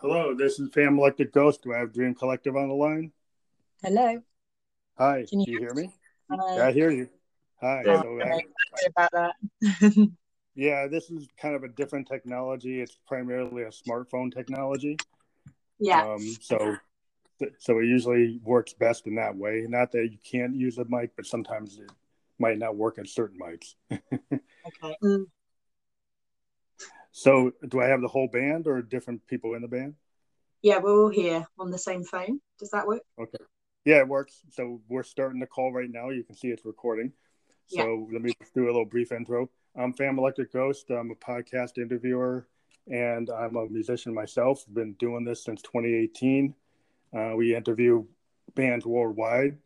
Hello, this is Phantom Electric Ghost. Do I have Dream Collective on the line? Hello. Hi, Can you you hear me? Hi. Yeah, I hear you. Hi. Oh, So, uh, about that. yeah, this is kind of a different technology. It's primarily a smartphone technology. yeah. Um, so, so it usually works best in that way. Not that you can't use a mic, but sometimes it might not work on certain mics. okay. So, do I have the whole band or different people in the band? Yeah, we're all here on the same phone. Does that work? Okay. Yeah, it works. So we're starting the call right now. You can see it's recording. So let me do a little brief intro. I'm Phantom Electric Ghost. I'm a podcast interviewer and I'm a musician myself. I've been doing this since 2018. Uh, we interview bands worldwide,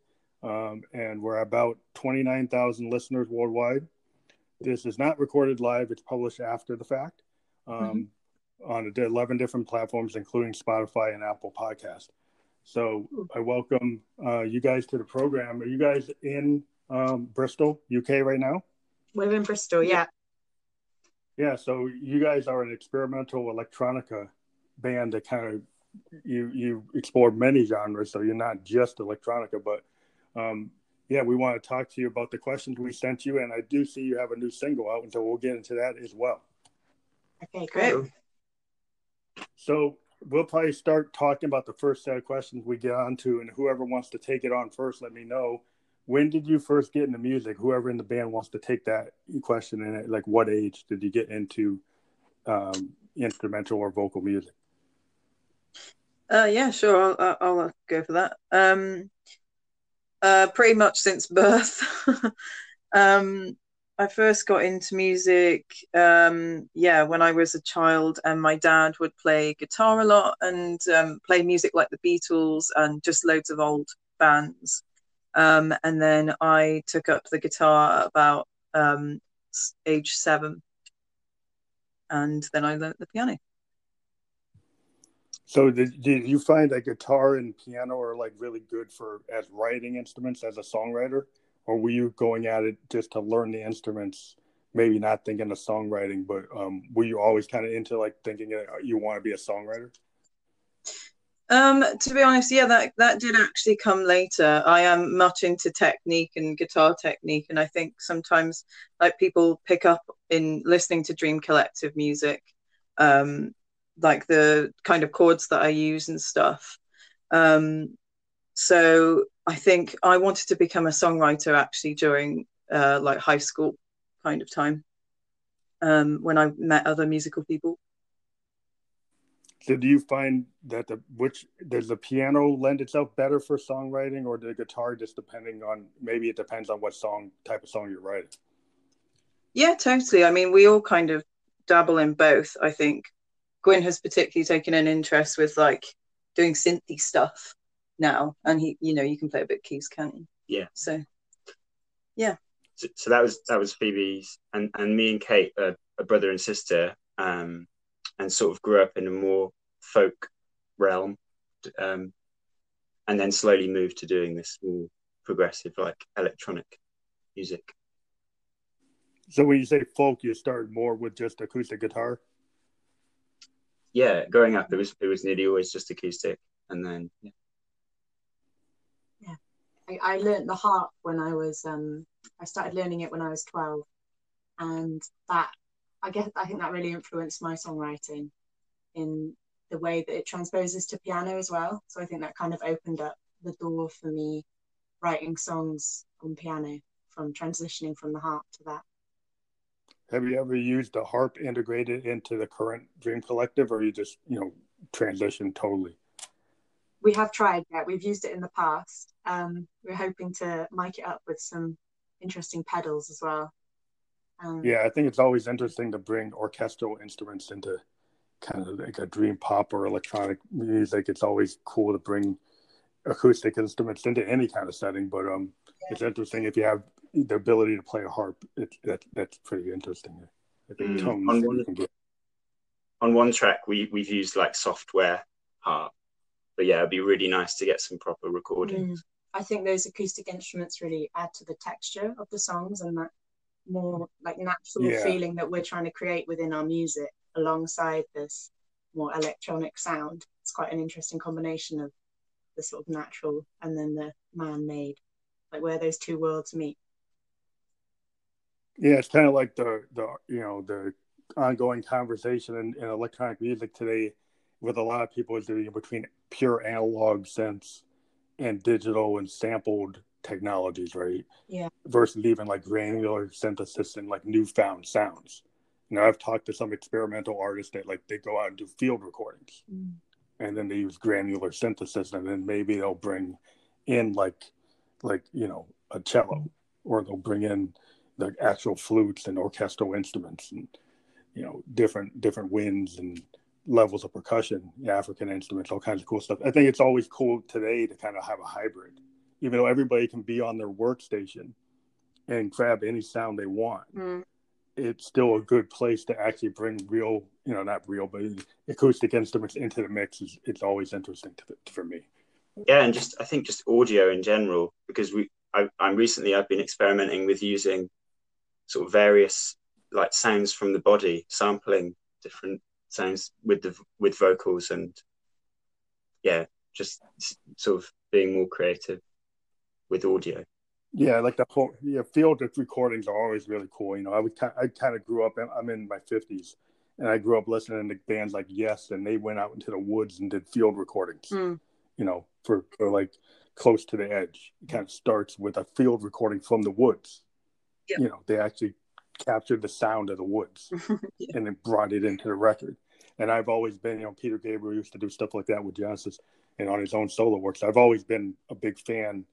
um, and we're about 29,000 listeners worldwide. This is not recorded live, it's published after the fact um, on 11 different platforms, including Spotify and Apple Podcast. So I welcome uh, you guys to the program. Are you guys in um, Bristol, UK right now? We're in Bristol, yeah. Yeah, so you guys are an experimental electronica band that kind of you you explore many genres. So you're not just electronica, but um, yeah, we want to talk to you about the questions we sent you, and I do see you have a new single out, and so we'll get into that as well. Okay, great. So we'll probably start talking about the first set of questions we get onto, and whoever wants to take it on first, let me know. When did you first get into music? Whoever in the band wants to take that question, and like what age did you get into um, instrumental or vocal music? Uh, yeah, sure. I'll, I'll, I'll go for that. Um, uh, pretty much since birth. um, I first got into music, um, yeah, when I was a child, and my dad would play guitar a lot and um, play music like the Beatles and just loads of old bands. Um, and then I took up the guitar about um, age seven, and then I learnt the piano. So did, did you find that guitar and piano are like really good for as writing instruments as a songwriter? Or were you going at it just to learn the instruments, maybe not thinking of songwriting, but um, were you always kind of into like thinking you want to be a songwriter? Um, to be honest, yeah, that that did actually come later. I am much into technique and guitar technique, and I think sometimes like people pick up in listening to Dream Collective music, um, like the kind of chords that I use and stuff. Um, so I think I wanted to become a songwriter actually during uh, like high school kind of time um, when I met other musical people. So do you find that the which does the piano lend itself better for songwriting or the guitar just depending on maybe it depends on what song type of song you're writing? Yeah, totally. I mean, we all kind of dabble in both. I think Gwyn has particularly taken an interest with like doing synthy stuff now, and he, you know, you can play a bit keys, can't you? Yeah. So, yeah. So, so that was that was Phoebe's, and and me and Kate are a brother and sister, um, and sort of grew up in a more folk realm, um, and then slowly moved to doing this more progressive, like electronic music. So when you say folk, you started more with just acoustic guitar. Yeah, growing up, it was it was nearly always just acoustic, and then yeah. I, learned the harp when I was um I started learning it when I was twelve, and that I guess I think that really influenced my songwriting in the way that it transposes to piano as well. So I think that kind of opened up the door for me writing songs on piano from transitioning from the harp to that. Have you ever used a harp integrated into the current Dream Collective, or you just you know transition totally? We have tried that. We've used it in the past. Um, we're hoping to mic it up with some interesting pedals as well. Um, yeah, I think it's always interesting to bring orchestral instruments into kind of like a dream pop or electronic music. It's always cool to bring acoustic instruments into any kind of setting. But um, yeah. it's interesting if you have the ability to play a harp. It, that that's pretty interesting. I think mm. tones on one, on one track, we we've used like software harp, but yeah, it'd be really nice to get some proper recordings. Mm. I think those acoustic instruments really add to the texture of the songs and that more like natural yeah. feeling that we're trying to create within our music alongside this more electronic sound. It's quite an interesting combination of the sort of natural and then the man-made, like where those two worlds meet. Yeah, it's kind of like the the you know the ongoing conversation in, in electronic music today, with a lot of people is doing between pure analog synths and digital and sampled technologies, right? Yeah. Versus even like granular synthesis and like newfound sounds. You know, I've talked to some experimental artists that like they go out and do field recordings, Mm. and then they use granular synthesis, and then maybe they'll bring in like like you know a cello, or they'll bring in the actual flutes and orchestral instruments, and you know different different winds and levels of percussion, African instruments, all kinds of cool stuff. I think it's always cool today to kind of have a hybrid, even though everybody can be on their workstation and grab any sound they want. Mm. It's still a good place to actually bring real, you know, not real, but acoustic instruments into the mix. Is it's always interesting to, for me. Yeah, and just I think just audio in general because we I, I'm recently I've been experimenting with using sort of various like sounds from the body, sampling different sounds with the with vocals and yeah, just sort of being more creative with audio. Yeah, like the whole yeah field recordings are always really cool. You know, I would I kind of grew up. I'm in my fifties, and I grew up listening to bands like Yes, and they went out into the woods and did field recordings. Mm. You know, for, for like close to the edge. It kind of starts with a field recording from the woods. Yeah. You know, they actually captured the sound of the woods Yeah. and then brought it into the record. And I've always been, you know, Peter Gabriel used to do stuff like that with Genesis and on his own solo works. I've always been a big fan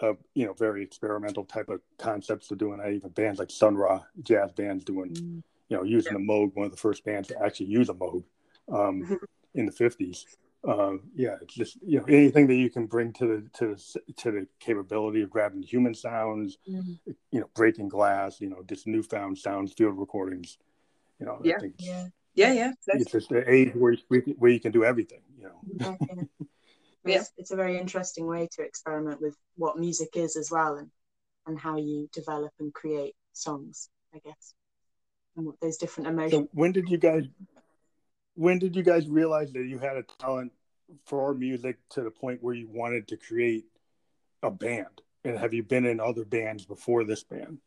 of, you know, very experimental type of concepts to doing. I even bands like Sun Ra jazz bands doing, Mm. you know, using a Moog, one of the first bands to actually use a Moog um, in the 50s. Uh, yeah, it's just you know anything that you can bring to the to the to the capability of grabbing human sounds, Mm. you know, breaking glass, you know, just newfound sounds, field recordings. You know, Yeah. I think Yeah. Yeah, yeah. it's just the age where you, where you can do everything. You know, Yeah, yeah. Yeah. It's, it's a very interesting way to experiment with what music is as well and, and how you develop and create songs, I guess. And what those different emotions. so when did you guys when did you guys realize that you had a talent for music to the point where you wanted to create a band? And have you been in other bands before this band?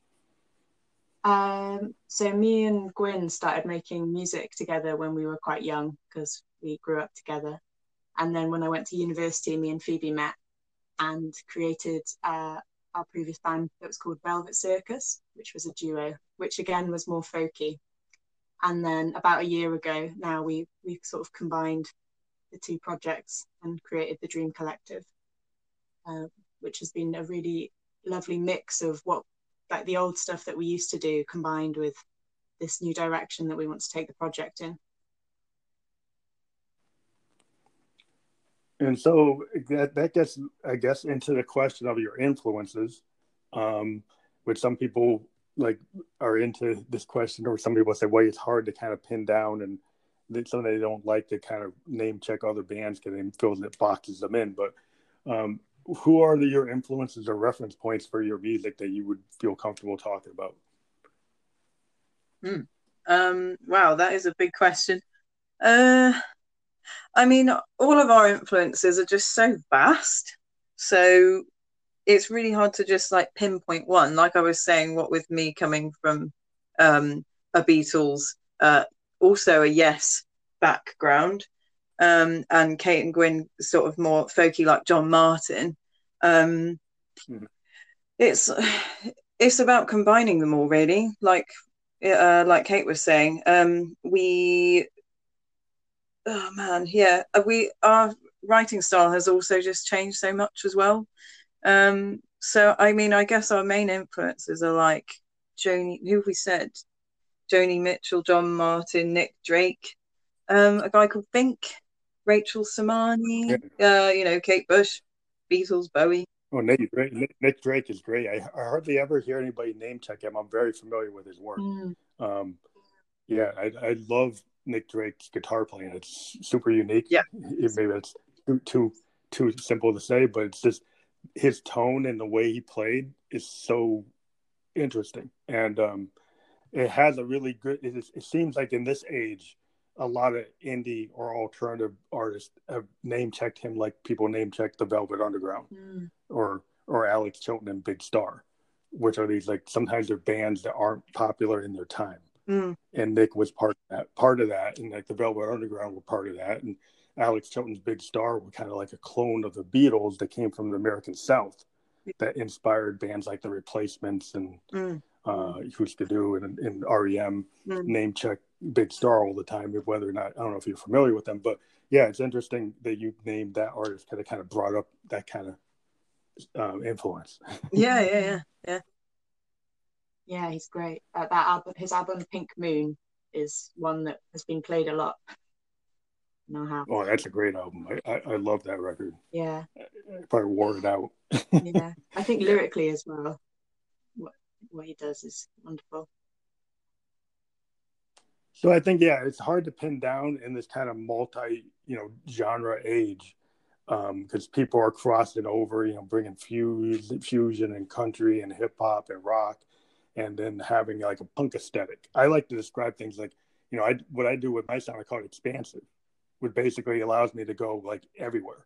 Um, so me and Gwyn started making music together when we were quite young because we grew up together. And then when I went to university, me and Phoebe met and created uh, our previous band that was called Velvet Circus, which was a duo, which again was more folky. And then about a year ago, now we we sort of combined the two projects and created the Dream Collective, uh, which has been a really lovely mix of what like the old stuff that we used to do combined with this new direction that we want to take the project in. And so that, that gets, I guess, into the question of your influences, um, which some people like are into this question, or some people say, well, it's hard to kind of pin down, and that some they don't like to kind of name check other bands because it feels it boxes them in. But um, who are the, your influences or reference points for your music that you would feel comfortable talking about? Um, wow, that is a big question. Uh, I mean, all of our influences are just so vast. So it's really hard to just like pinpoint one. Like I was saying, what with me coming from um, a Beatles, uh, also a Yes background, um, and Kate and Gwyn sort of more folky like John Martyn. Um, Mhm. It's it's about combining them all, really. Like uh, like Kate was saying, um, we oh man, yeah, uh, we our writing style has also just changed so much as well. Um, so I mean, I guess our main influences are like Joni, who have we said? Joni Mitchell, John Martyn, Nick Drake, um, a guy called Fink, Rachel Sermanni, uh, you know, Kate Bush, Beatles, Bowie. Oh, Nick Drake, Nick, Drake is great. I, I hardly ever hear anybody name check him. I'm very familiar with his work. Mm. Um, yeah, I, I love Nick Drake's guitar playing. It's super unique. Yeah. Maybe it's too, too too simple to say, but it's just his tone and the way he played is so interesting, and um, it has a really good. It, is, it seems like in this age, a lot of indie or alternative artists have name checked him like people name check the Velvet Underground Mm. or or Alex Chilton and Big Star, which are these like sometimes they're bands that aren't popular in their time. Mm. And Nick was part of that, part of that, and like the Velvet Underground were part of that, and Alex Chilton's Big Star were kind of like a clone of the Beatles that came from the American South, that inspired bands like the Replacements and Mm. uh, Hüsker Dü and, and REM Mm. name check Big Star all the time, whether or not I don't know if you're familiar with them, but yeah, it's interesting that you named that artist because it kind of brought up that kind of um, influence. Yeah, yeah, yeah, yeah. Yeah, he's great. Uh, that album, his album Pink Moon, is one that has been played a lot. Know how? Oh, that's a great album. I, I, I love that record. Yeah, If I probably wore it out. yeah. I think lyrically as well, what what he does is wonderful. So I think yeah, it's hard to pin down in this kind of multi you know genre age um, because people are crossing over, you know, bringing fuse, fusion and country and hip hop and rock, and then having like a punk aesthetic. I like to describe things like you know I what I do with my sound I call it expansive, which basically allows me to go like everywhere.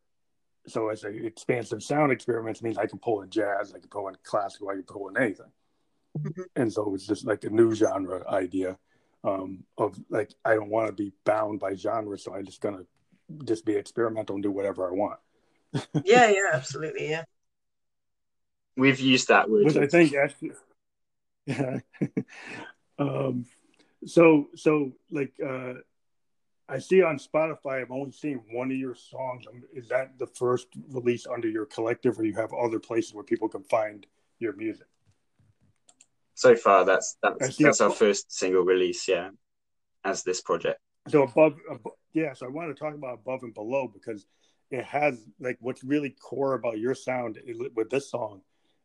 So as a expansive sound experiments means I can pull in jazz, I can pull in classical, I can pull in anything. Mhm. And so it's just like a new genre idea um, of like I don't want to be bound by genre, so I'm just gonna just be experimental and do whatever I want. Yeah, yeah, absolutely, yeah. We've used that word. Which I think actually, yeah. um, so so like uh, I see on Spotify, I've only seen one of your songs. Um, Is that the first release under your collective, or you have other places where people can find your music? so far that's that's that's our first single release, yeah, as this project. So above, above, yeah. So I want to talk about above and below because it has like what's really core about your sound with this song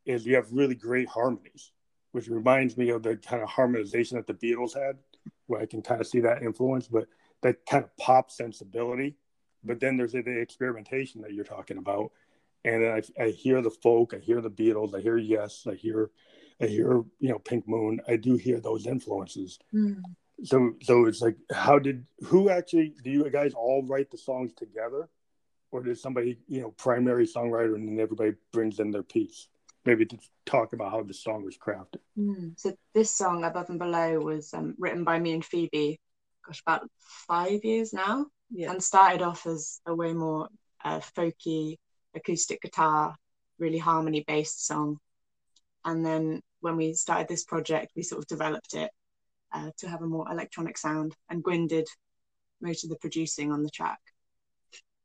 is you have really great harmonies, which reminds me of the kind of harmonization that the Beatles had, where I can kind of see that influence, but that kind of pop sensibility. But then there's the experimentation that you're talking about, and I, I hear the folk, I hear the Beatles, I hear Yes, I hear, I hear you know Pink Moon. I do hear those influences so so it's like how did who actually do you guys all write the songs together or did somebody you know primary songwriter and then everybody brings in their piece maybe to talk about how the song was crafted Mm. So this song, Above and Below, was um, written by me and Phoebe, gosh, about five years now, Yeah. and started off as a way more uh, folky acoustic guitar, really harmony based song. And then when we started this project, we sort of developed it uh, to have a more electronic sound, and Gwyn did most of the producing on the track.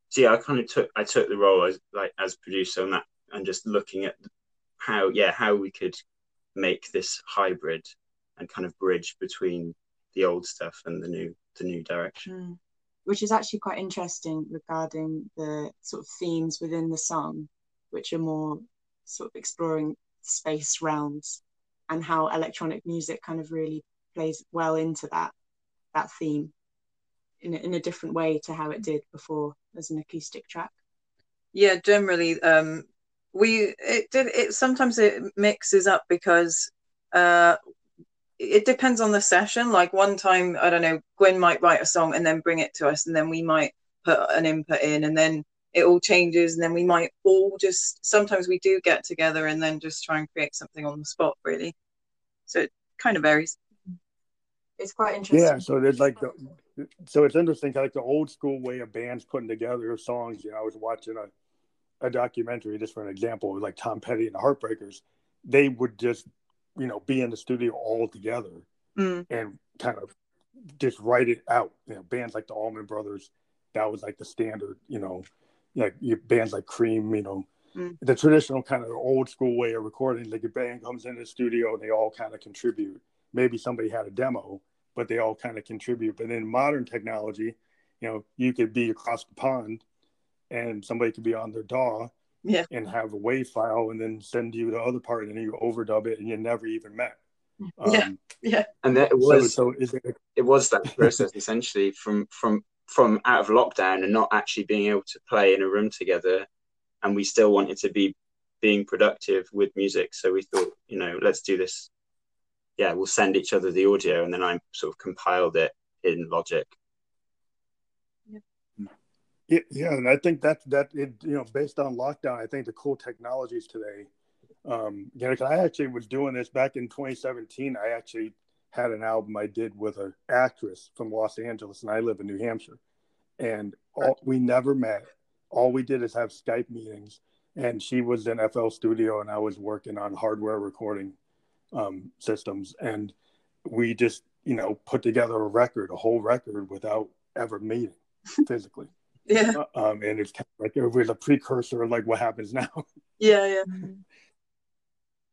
So yeah, I kind of took I took the role as like as producer on that and just looking at how yeah how we could make this hybrid and kind of bridge between the old stuff and the new the new direction. Mm. Which is actually quite interesting regarding the sort of themes within the song, which are more sort of exploring space realms and how electronic music kind of really plays well into that that theme in a, in a different way to how it did before as an acoustic track. yeah generally um we it did it sometimes it mixes up because uh it depends on the session. Like one time i don't know gwen might write a song and then bring it to us and then we might put an input in and then it all changes and then we might all just sometimes we do get together and then just try and create something on the spot really. So it kind of varies. It's quite interesting. yeah so there's like the so it's interesting like the old school way of bands putting together songs you know i was watching a, a documentary just for an example like tom petty and the heartbreakers. They would just you know be in the studio all together Mm, and kind of just write it out. You know, bands like the Allman Brothers, that was like the standard. You know, like bands like Cream. You know, Mm. the traditional kind of old school way of recording. Like a band comes in the studio and they all kind of contribute. Maybe somebody had a demo, but they all kind of contribute. But in modern technology, you know, you could be across the pond, and somebody could be on their DAW yeah. and have a WAV file, and then send you the other part, and then you overdub it, and you never even met. Yeah. Um, yeah. And that it so, was so is it it was that process essentially from from from out of lockdown and not actually being able to play in a room together and we still wanted to be being productive with music. So we thought you know let's do this. Yeah we'll send each other the audio and then i sort of compiled it in logic Yeah, yeah, and I think that that it you know based on lockdown, I think the cool technologies today. Um, you know, cause I actually was doing this back in 2017. I actually had an album I did with an actress from Los Angeles, and I live in New Hampshire, and all, we never met. All we did is have Skype meetings, and she was in FL Studio, and I was working on hardware recording um, systems, and we just you know put together a record, a whole record, without ever meeting physically. Yeah. Uh, um, and it's kind of like it was a precursor of like what happens now. Yeah, yeah. Mm-hmm.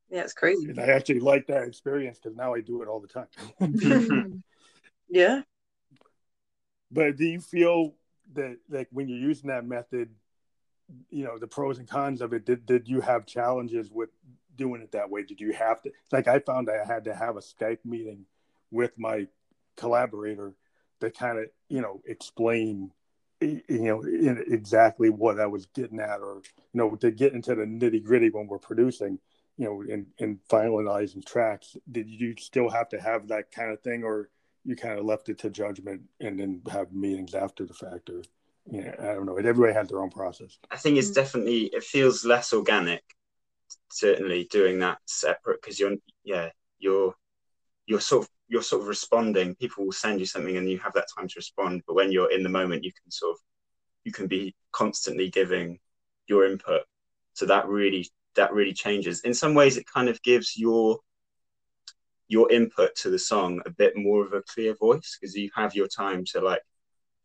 Yeah, it's crazy. And I actually like that experience because now I do it all the time. yeah. But do you feel that like when you're using that method, you know, the pros and cons of it, did did you have challenges with doing it that way? Did you have to like I found I had to have a Skype meeting with my collaborator to kind of, you know, explain you know exactly what I was getting at, or you know, to get into the nitty gritty when we're producing, you know, and in finalizing tracks. Did you still have to have that kind of thing, or you kind of left it to judgment and then have meetings after the fact, or yeah, I don't know. Everybody has their own process. I think it's mm-hmm. definitely it feels less organic, certainly doing that separate because you're yeah you're you're sort of you're sort of responding. People will send you something and you have that time to respond. But when you're in the moment, you can sort of you can be constantly giving your input. So that really that really changes. In some ways, it kind of gives your your input to the song a bit more of a clear voice because you have your time to like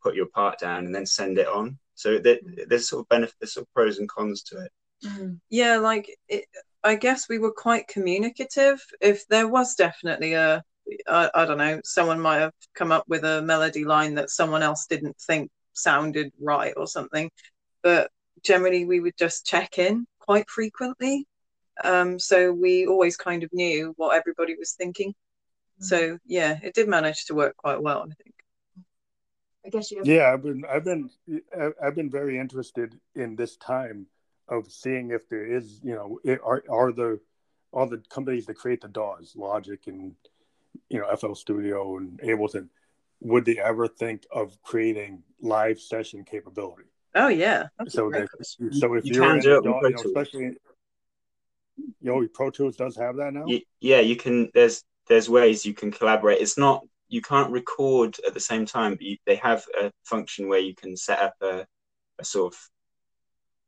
put your part down and then send it on. So there, there's sort of benefits, there's sort of pros and cons to it. Mm-hmm. Yeah, like it, I guess we were quite communicative. If there was definitely a I, I don't know, someone might have come up with a melody line that someone else didn't think sounded right or something. But generally, we would just check in quite frequently. Um, so we always kind of knew what everybody was thinking. Mm-hmm. So yeah, it did manage to work quite well, I think. I guess you. Have- yeah, I've been, I've been, I've been very interested in this time of seeing if there is, you know, it, are are the all the companies that create the DAWs, Logic and you know FL Studio and Ableton, would they ever think of creating live session capability? Oh yeah. so that, so if you are in DAW, you know, especially you know Pro Tools does have that now. Yeah, you can. There's there's ways you can collaborate. It's not you can't record at the same time. But you, they have a function where you can set up a, a sort of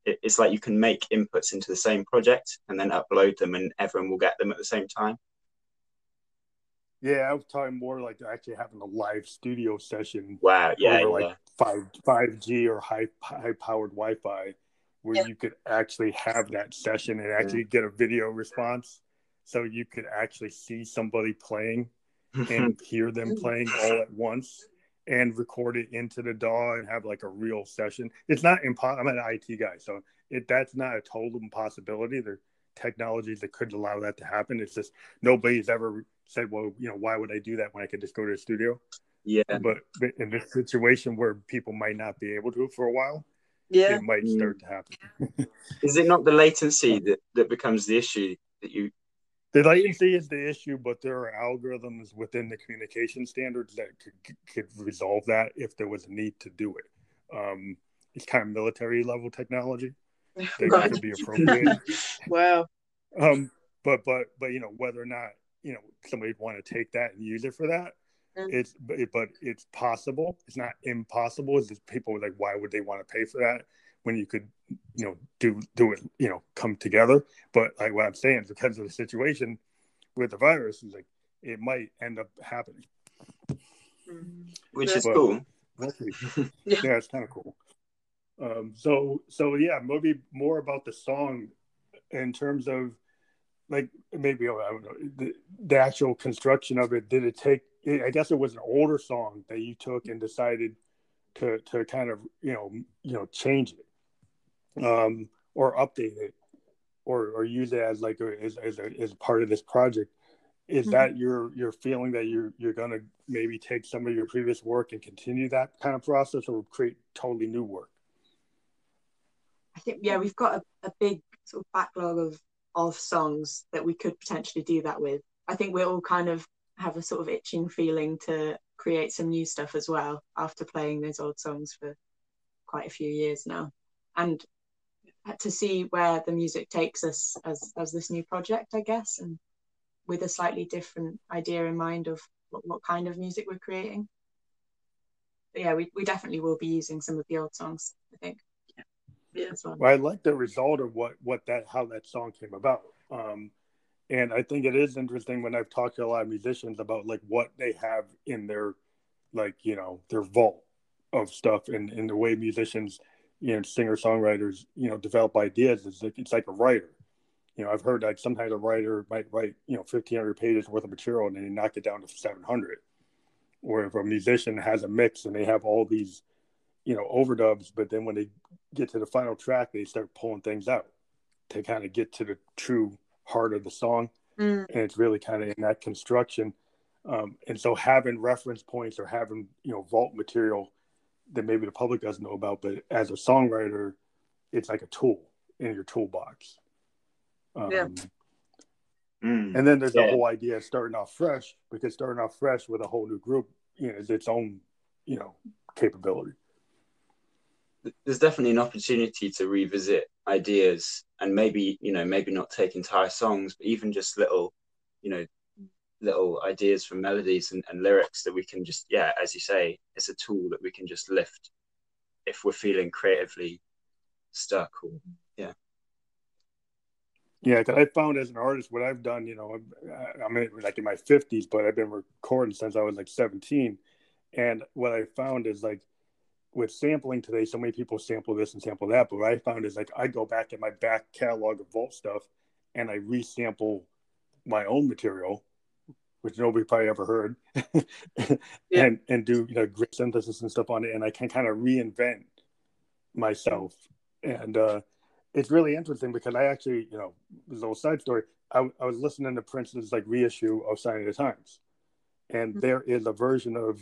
it's like you can make inputs into the same project and then upload them and everyone will get them at the same time yeah, I was talking more like actually having a live studio session. Wow, yeah, over yeah. like five five G or high high powered Wi Fi, where yeah. you could actually have that session and actually get a video response, so you could actually see somebody playing and hear them playing all at once and record it into the DAW and have like a real session. It's not impossible. I'm an IT guy, so it that's not a total impossibility. There technologies that could allow that to happen. It's just nobody's ever said, well, you know, why would I do that when I could just go to the studio? Yeah. But in this situation where people might not be able to for a while, yeah, it might start to happen. is it not the latency that, that becomes the issue that you? The latency is the issue, but there are algorithms within the communication standards that could, could resolve that if there was a need to do it. Um, it's kind of military level technology that right. could be appropriate. wow. Um, but but but you know whether or not you know somebody would want to take that and use it for that mm-hmm. it's but, but it's possible it's not impossible it's just people like why would they want to pay for that when you could you know do do it you know come together but like what i'm saying because of the situation with the virus is like it might end up happening mm-hmm. which is cool yeah. yeah it's kind of cool um so so yeah maybe more about the song in terms of like maybe I don't know the, the actual construction of it. Did it take? I guess it was an older song that you took and decided to to kind of you know you know change it, um, or update it, or or use it as like a, as as, a, as part of this project. Is mm-hmm. that your your feeling that you're you're gonna maybe take some of your previous work and continue that kind of process, or create totally new work? I think yeah, we've got a, a big sort of backlog of of songs that we could potentially do that with. I think we all kind of have a sort of itching feeling to create some new stuff as well after playing those old songs for quite a few years now, and uh, to see where the music takes us as as this new project, I guess, and with a slightly different idea in mind of what, what kind of music we're creating. But yeah, we, we definitely will be using some of the old songs, I think. Yeah. I like the result of what what that how that song came about. Um and I think it is interesting when I've talked to a lot of musicians about like what they have in their like, you know, their vault of stuff and, and the way musicians, you know, singer songwriters, you know, develop ideas is like it's like a writer you know, I've heard that sometimes a writer might write, you know, 1500 pages worth of material and then knock it down to 700. Or if a musician has a mix and they have all these, you know, overdubs, but then when they get to the final track, they start pulling things out to kind of get to the true heart of the song. Mm. And it's really kind of in that construction. Um, and so having reference points or having, you know, vault material that maybe the public doesn't know about, but as a songwriter, it's like a tool in your toolbox. Um, yeah. Mm, and then there's yeah. the whole idea of starting off fresh because starting off fresh with a whole new group, you know, is its own, you know, capability. There's definitely an opportunity to revisit ideas and maybe, you know, maybe not take entire songs, but even just little, you know, little ideas from melodies and, and lyrics that we can just, yeah, as you say, it's a tool that we can just lift if we're feeling creatively stuck or, yeah. Yeah, I found as an artist, what I've done, you know, I'm in, like in my 50s, but I've been recording since I was like 17. And what I found is like with sampling today, so many people sample this and sample that. But what I found is like I go back in my back catalog of Vault stuff and I resample my own material, which nobody probably ever heard, yeah. and and do you know grid synthesis and stuff on it, and I can kind of reinvent myself. And uh, it's really interesting because I actually, you know, a little side story. I, I was listening to Prince's like reissue of Sign of the Times, and mm-hmm. there is a version of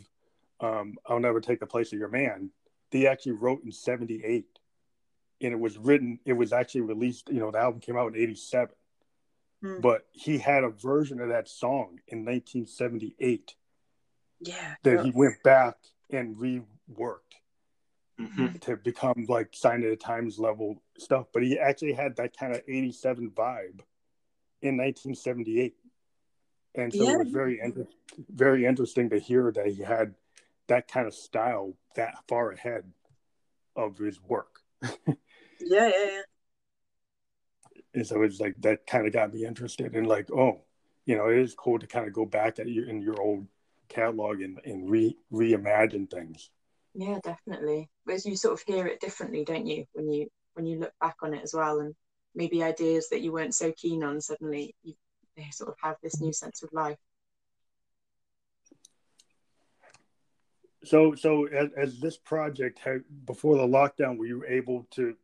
um, "I'll Never Take the Place of Your Man." They actually wrote in '78, and it was written. It was actually released. You know, the album came out in '87, mm-hmm. but he had a version of that song in 1978. Yeah, that he went back and reworked mm-hmm. to become like sign of the times level stuff. But he actually had that kind of 87 vibe in 1978. And so yeah. it was very, very interesting to hear that he had that kind of style that far ahead of his work. yeah, yeah, yeah. And so it's like that kind of got me interested in like, oh, you know, it is cool to kind of go back at you in your old catalog and, and re reimagine things. Yeah, definitely. Because you sort of hear it differently, don't you, when you when you look back on it as well, and maybe ideas that you weren't so keen on suddenly you, they sort of have this new sense of life. So, so as, as this project had before the lockdown, were you able to?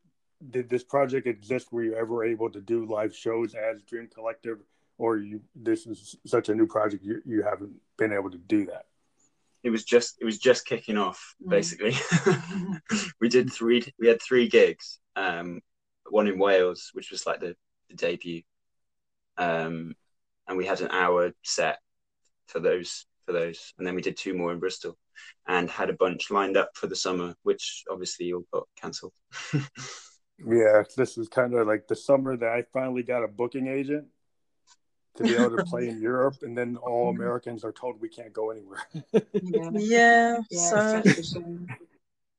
Did this project exist? Were you ever able to do live shows as Dream Collective, or you? This is such a new project, you, you haven't been able to do that it was just it was just kicking off mm. basically. we did three we had three gigs, um, one in Wales, which was like the, the debut, um, and we had an hour set for those for those, and then we did two more in Bristol, and had a bunch lined up for the summer, which obviously all got cancelled. yeah, this is kind of like the summer that I finally got a booking agent to be able to play in Europe, and then all. Americans are told we can't go anywhere. yeah, yeah. So,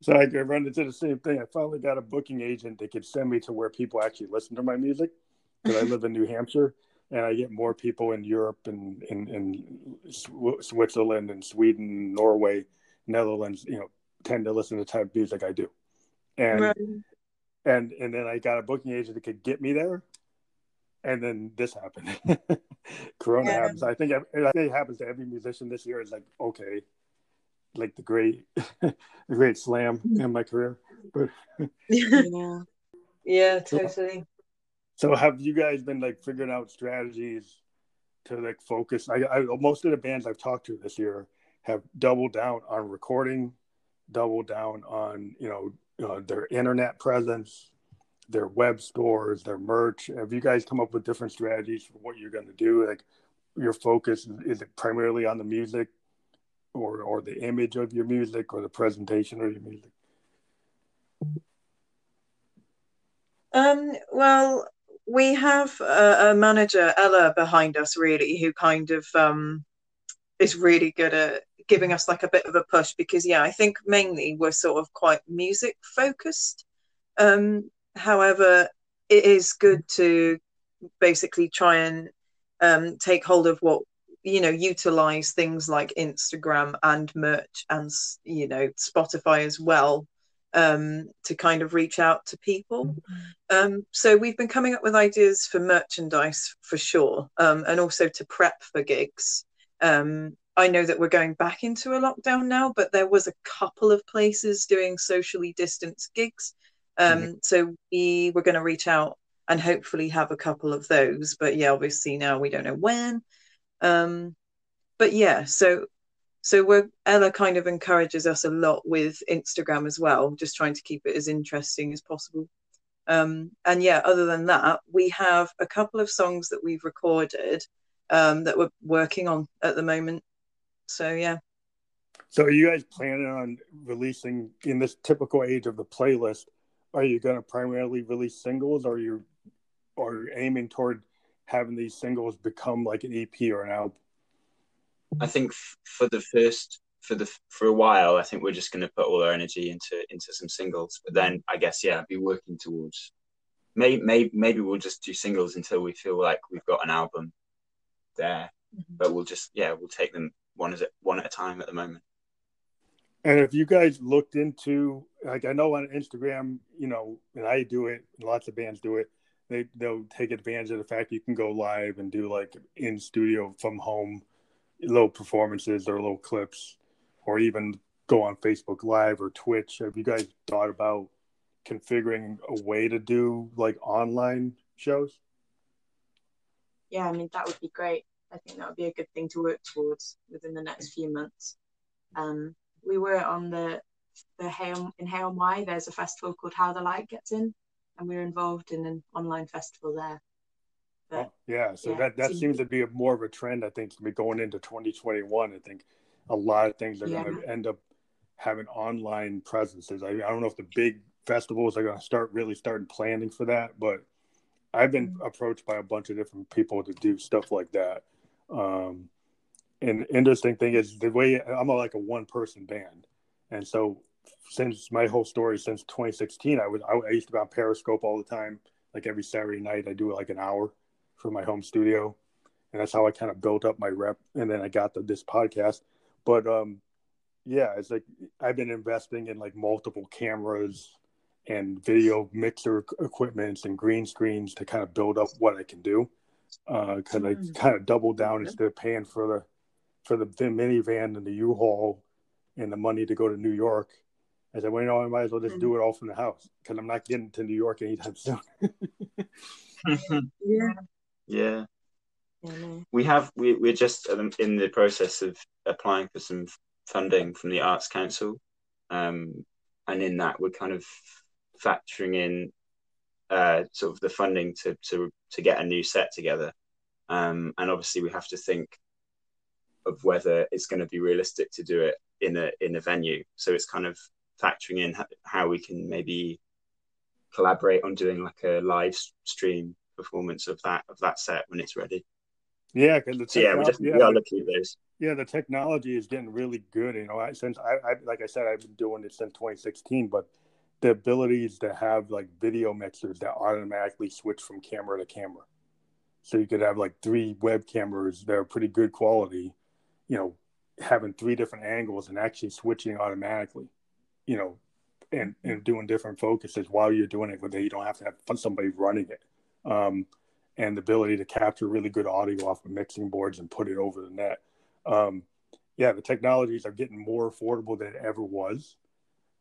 so I run into the same thing. I finally got a booking agent that could send me to where people actually listen to my music. Because I live in New Hampshire, and I get more people in Europe and in, in, in Switzerland and Sweden, Norway, Netherlands. You know, tend to listen to the type of music I do, and right. and and then I got a booking agent that could get me there and then this happened. Corona yeah. happens. I think I think it happens to every musician this year. Is like okay, like the great, the great slam in my career. But yeah, yeah, totally. So, have you guys been like figuring out strategies to like focus? I, I most of the bands I've talked to this year have doubled down on recording, doubled down on you know uh, their internet presence, their web stores, their merch? Have you guys come up with different strategies for what you're going to do? Like your focus is it primarily on the music or or the image of your music or the presentation of your music? Um, well, we have a, a, manager, Ella, behind us, really, who kind of um, is really good at giving us like a bit of a push because, yeah, I think mainly we're sort of quite music focused. Um, however, it is good to basically try and um, take hold of what you know utilize things like instagram and merch and you know spotify as well um, to kind of reach out to people. Mm-hmm. Um, so we've been coming up with ideas for merchandise for sure, um, and also to prep for gigs. Um, I know that we're going back into a lockdown now, but there was a couple of places doing socially distanced gigs. Um, mm-hmm. So we were going to reach out and hopefully have a couple of those. But yeah, obviously now we don't know when. Um, but yeah, so so we're ella kind of encourages us a lot with instagram as well just trying to keep it as interesting as possible. Um, and yeah other than that we have a couple of songs that we've recorded um, that we're working on at the moment. So yeah. So are you guys planning on releasing in this typical age of the playlist are you going to primarily release singles or are you are you aiming toward having these singles become like an ep or an album I think f- for the first for the for a while, I think we're just going to put all our energy into into some singles. But then I guess yeah, be working towards maybe maybe maybe we'll just do singles until we feel like we've got an album there. Mm-hmm. But we'll just yeah, we'll take them one at one at a time at the moment. And if you guys looked into like I know on Instagram, you know, and I do it, lots of bands do it. They they'll take advantage of the fact you can go live and do like in studio from home little performances or little clips, or even go on Facebook Live or Twitch. Have you guys thought about configuring a way to do like online shows? Yeah, I mean that would be great. I think that would be a good thing to work towards within the next few months. Um, we were on the the Hale in Hale Mai. There's a festival called How the Light Gets In, and we were involved in an online festival there. But, oh, yeah, so yeah, that that seems to be a, more of a trend. I think to be going into 2021. I think a lot of things are yeah. going to end up having online presences. I, I don't know if the big festivals are going to start really starting planning for that, but I've been mm-hmm. approached by a bunch of different people to do stuff like that. Um, and interesting thing is the way I'm a, like a one person band, and so since my whole story since 2016, I was I, I used to be on Periscope all the time. Like every Saturday night, I do like an hour for my home studio, and that's how I kind of built up my rep. And then I got the, this podcast. But um, yeah, it's like I've been investing in like multiple cameras and video mixer equipments and green screens to kind of build up what I can do. Because uh, mm-hmm. I kind of doubled down mm-hmm. instead of paying for the for the, the minivan and the U-Haul and the money to go to New York. I said, well, you know, I might as well just do mm-hmm. it all from the house because I'm not getting to New York anytime soon. yeah. Yeah. We have we we're just in the process of applying for some funding from the Arts Council, um, and in that we're kind of factoring in uh, sort of the funding to to to get a new set together, um, and obviously we have to think of whether it's going to be realistic to do it in a in a venue. So it's kind of factoring in how we can maybe collaborate on doing like a live stream performance of that of that set when it's ready. Yeah, because the so yeah, we just yeah, we are looking at those. Yeah, the technology is getting really good. You know, I, since I, I like I said, I've been doing it since 2016, but the abilities to have like video mixers that automatically switch from camera to camera. So you could have like three web cameras that are pretty good quality, you know, having three different angles and actually switching automatically, you know, and, and doing different focuses while you're doing it, where you don't have to have somebody running it um, and the ability to capture really good audio off of mixing boards and put it over the net. Um, yeah, the technologies are getting more affordable than it ever was.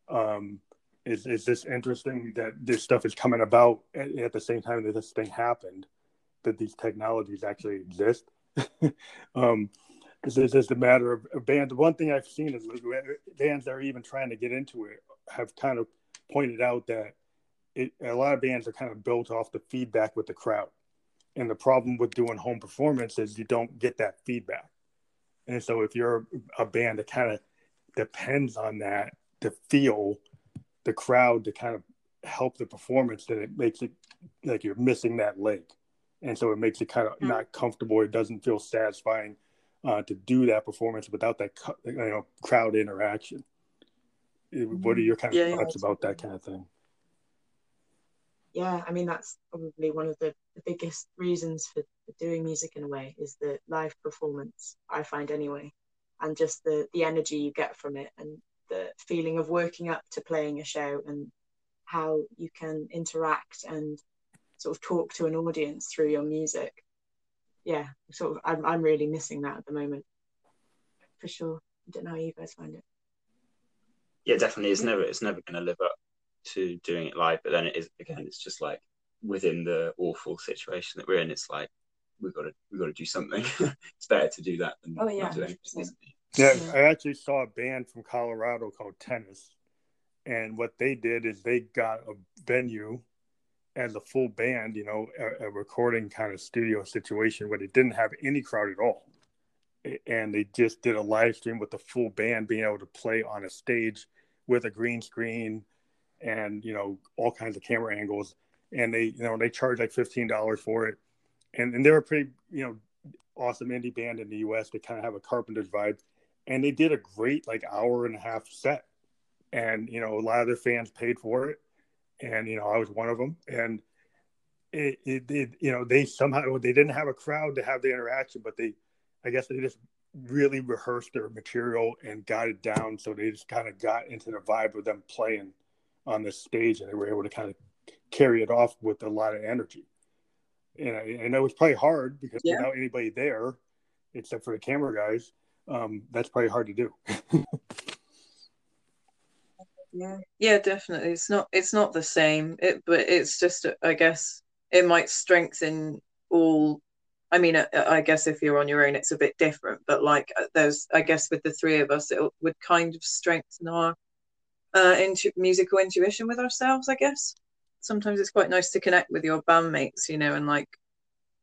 Um, is is this interesting that this stuff is coming about at, at, the same time that this thing happened? That these technologies actually exist. um, it's, it's just a matter of bands. One thing I've seen is bands that are even trying to get into it have kind of pointed out that it, a lot of bands are kind of built off the feedback with the crowd. And the problem with doing home performance is you don't get that feedback. And so if you're a band that kind of depends on that to feel the crowd to kind of help the performance, then it makes it like you're missing that leg, and so it makes it kind of mm-hmm. not comfortable. It doesn't feel satisfying uh, to do that performance without that you know crowd interaction. What are your kind of yeah, thoughts yeah, about that kind of thing? Yeah, I mean that's probably one of the, the biggest reasons for, for doing music in a way is the live performance. I find anyway, and just the the energy you get from it, and the feeling of working up to playing a show, and how you can interact and sort of talk to an audience through your music. Yeah, sort of. I'm I'm really missing that at the moment, for sure. I don't know how you guys find it yeah, definitely. It's never it's never going to live up to doing it live. But then it is again. It's just like within the awful situation that we're in. It's like we've got to we've got to do something. it's better to do that than oh, yeah, not doing Yeah, I actually saw a band from Colorado called Tennis, and what they did is they got a venue as a full band, you know, a, a recording kind of studio situation where they didn't have any crowd at all and they just did a live stream with the full band being able to play on a stage with a green screen and you know all kinds of camera angles and they you know they charge like $15 for it. And, and they're a pretty you know awesome indie band in the us they kind of have a carpenter's vibe. And they did a great like hour and a half set. And you know a lot of their fans paid for it. And you know i was one of them and it, it, it you know they somehow they didn't have a crowd to have the interaction but they I guess they just really rehearsed their material and got it down. So they just kind of got into the vibe of them playing on the stage and they were able to kind of carry it off with a lot of energy. And I, I know it's probably hard because yeah. without anybody there, except for the camera guys, um, that's probably hard to do. yeah, yeah, definitely. It's not it's not the same. It, but it's just I guess it might strengthen all I mean, uh, I guess if you're on your own, it's a bit different. But like, uh, there's, I guess, with the three of us, it would kind of strengthen our uh, into musical intuition with ourselves. I guess sometimes it's quite nice to connect with your bandmates, you know, and like,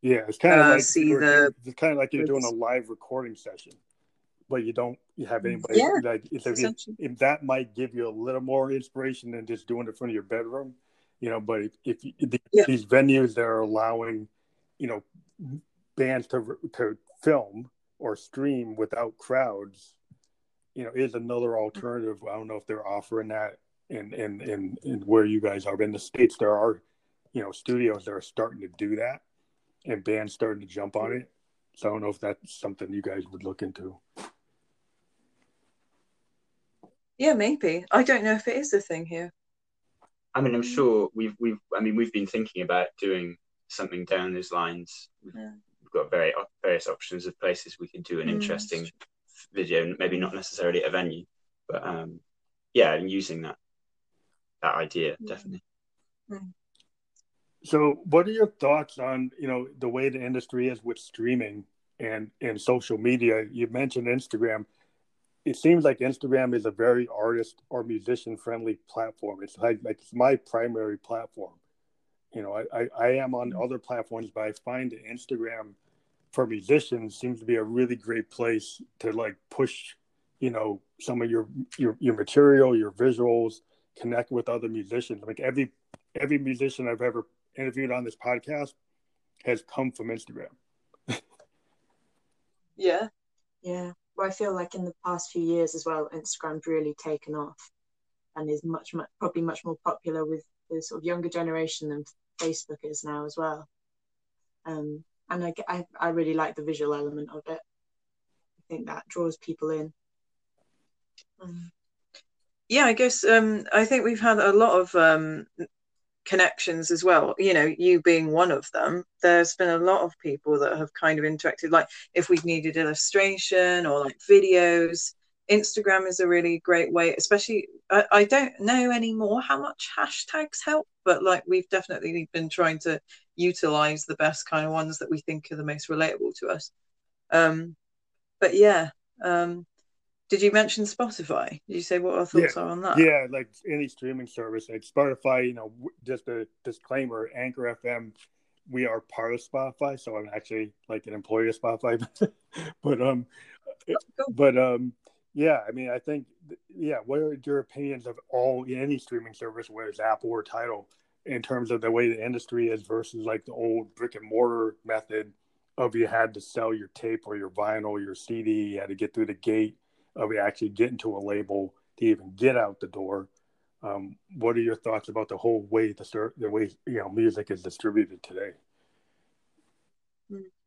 yeah, it's kind of uh, like see the. It's kind of like you're doing a live recording session, but you don't you have anybody. Yeah, like if, if, if, that might give you a little more inspiration than just doing it in front of your bedroom, you know. But if, if, if yeah. these venues that are allowing, you know, bands to to film or stream without crowds, you know, is another alternative. I don't know if they're offering that in in in, in where you guys are. in the states, there are, you know, studios that are starting to do that, and bands starting to jump on it. So I don't know if that's something you guys would look into. Yeah, maybe. I don't know if it is a thing here. I mean, I'm sure we've we've. I mean, we've been thinking about doing something down those lines. Yeah we've got very various options of places we could do an mm. interesting video, maybe not necessarily at a venue, but um, yeah, and using that that idea mm. definitely. So, what are your thoughts on you know the way the industry is with streaming and and social media? You mentioned Instagram. It seems like Instagram is a very artist or musician friendly platform. It's like, like it's my primary platform you know, I, I, I am on other platforms, but I find Instagram for musicians seems to be a really great place to like push, you know, some of your your your material, your visuals, connect with other musicians. Like every every musician I've ever interviewed on this podcast has come from Instagram. yeah. Yeah. Well, I feel like in the past few years as well, Instagram's really taken off and is much, much probably much more popular with the sort of younger generation than Facebook is now as well. Um, and I, I, I really like the visual element of it. I think that draws people in. Um, yeah, I guess um, I think we've had a lot of um, connections as well. You know, you being one of them. There's been a lot of people that have kind of interacted. Like if we've needed illustration or like videos, Instagram is a really great way, especially I, I, don't know anymore how much hashtags help, but like we've definitely been trying to utilize the best kind of ones that we think are the most relatable to us. Um, but yeah, um, did you mention Spotify? Did you say what our thoughts yeah. are on that? Yeah, like any streaming service, like Spotify, you know, just a disclaimer, Anchor FM, we are part of Spotify, so I'm actually like an employee of Spotify. but um, oh, cool. but um, Yeah, I mean, I think, yeah. What are your opinions of all any streaming service, whether it's Apple or Tidal, in terms of the way the industry is versus like the old brick and mortar method of you had to sell your tape or your vinyl, your CD, you had to get through the gate of actually getting to a label to even get out the door. Um, what are your thoughts about the whole way the the way you know music is distributed today?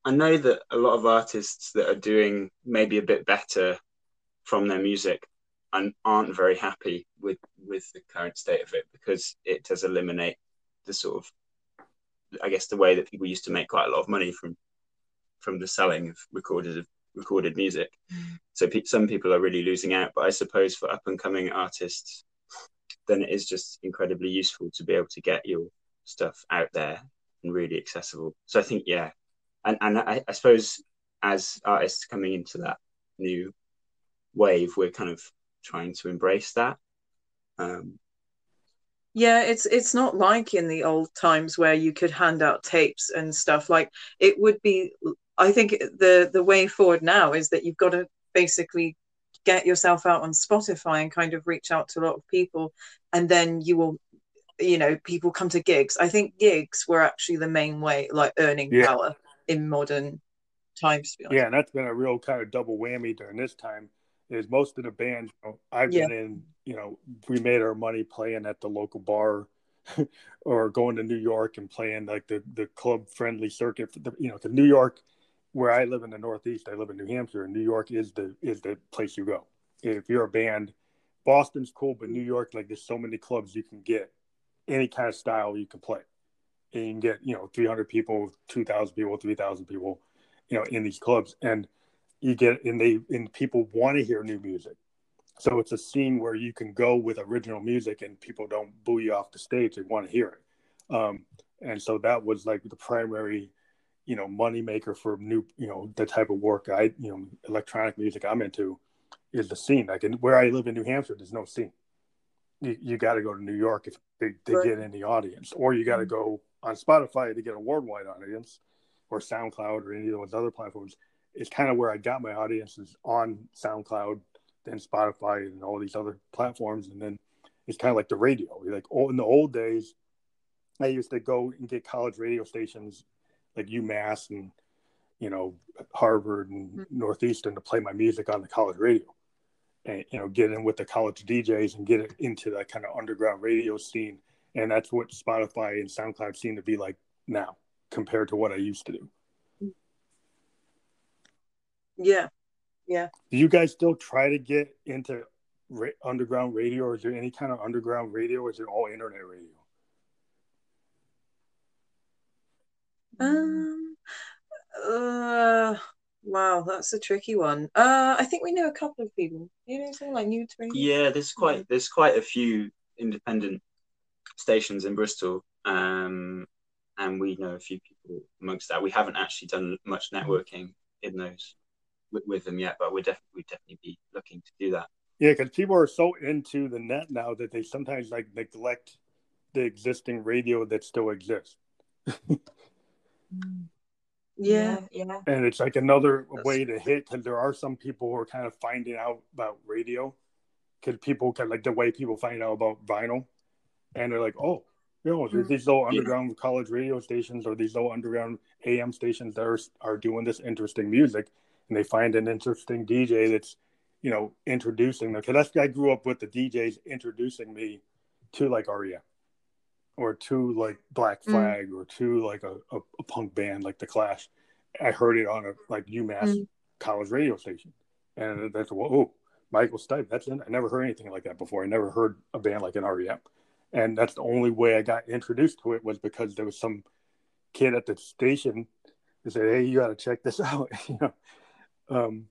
I know that a lot of artists that are doing maybe a bit better from their music and aren't very happy with with the current state of it because it does eliminate the sort of I guess the way that people used to make quite a lot of money from from the selling of recorded of recorded music. Mm. So pe- some people are really losing out, but I suppose for up and coming artists, then it is just incredibly useful to be able to get your stuff out there and really accessible. So I think yeah, and and I, I suppose as artists coming into that new wave, we're kind of trying to embrace that. Um, yeah, it's it's not like in the old times where you could hand out tapes and stuff. Like it would be. I think the the way forward now is that you've got to basically get yourself out on Spotify and kind of reach out to a lot of people, and then you will, you know, people come to gigs. I think gigs were actually the main way, like earning yeah. power in modern times. Yeah, and that's been a real kind of double whammy during this time is most of the bands you know, I've yeah. been in, you know, we made our money playing at the local bar or going to New York and playing like the, the club friendly circuit. The, you know, the New York, where I live in the Northeast, I live in New Hampshire, and New York is the is the place you go. If you're a band, Boston's cool, but New York, like there's so many clubs you can get any kind of style you can play. And you can get, you know, 300 people, 2,000 people, 3,000 people, you know, in these clubs. And you get and they and people want to hear new music. So it's a scene where you can go with original music and people don't boo you off the stage they want to hear it. Um, and so that was like the primary you know money maker for new you know the type of work i you know electronic music i'm into is the scene. Like in, where i live in new hampshire there's no scene. You, you got to go to new york if to right. get in the audience or you got to mm-hmm. go on spotify to get a worldwide audience or soundcloud or any of those other platforms is kind of where I got my audiences on SoundCloud, then Spotify, and all these other platforms. And then it's kind of like the radio. Like oh, in the old days, I used to go and get college radio stations like UMass and you know Harvard and mm-hmm. Northeastern to play my music on the college radio, and you know get in with the college DJs and get it into that kind of underground radio scene. And that's what Spotify and SoundCloud seem to be like now compared to what I used to do. Yeah, yeah. Do you guys still try to get into ra- underground radio, or is there any kind of underground radio, or is it all internet radio? Um. Uh. Wow, that's a tricky one. Uh, I think we know a couple of people. You know, something like New Radio. Yeah, there's quite there's quite a few independent stations in Bristol. Um, and we know a few people amongst that. We haven't actually done much networking in those with, with them yet, but we're definitely we definitely be looking to do that. Yeah, because people are so into the net now that they sometimes like neglect the existing radio that still exists. yeah, yeah. And it's like another That's way to hit because there are some people who are kind of finding out about radio because people can like the way people find out about vinyl, and they're like, oh, you know, hmm. there's these little underground yeah. college radio stations or these little underground AM stations that are, are doing this interesting music and they find an interesting DJ that's, you know, introducing them. Because that's I grew up with the DJs introducing me to like REM or to like Black mm. Flag mm. or to like a, a, a, punk band like The Clash. I heard it on a like UMass mm. college radio station, and that's whoa, Michael Stipe. That's in, I never heard anything like that before. I never heard a band like an REM, and that's the only way I got introduced to it was because there was some kid at the station that said, "Hey, you got to check this out," you know. Um,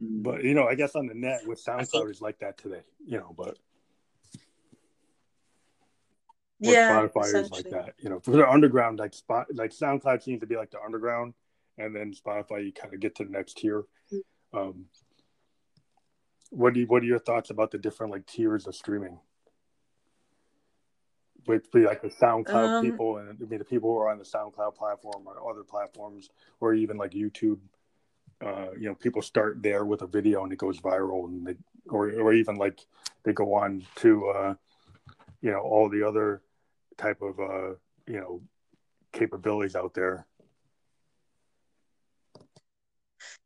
but you know, I guess on the net with SoundCloud think... is like that today, you know, but yeah, Spotify is like that, you know, for the underground, like spot, like SoundCloud seems to be like the underground, and then Spotify, you kind of get to the next tier. Mm-hmm. Um, what do you, what are your thoughts about the different like tiers of streaming? With like the SoundCloud um, people, and I mean the people who are on the SoundCloud platform or other platforms, or even like YouTube uh, you know people start there with a video and it goes viral and they or or even like they go on to uh, you know all the other type of uh, you know capabilities out there.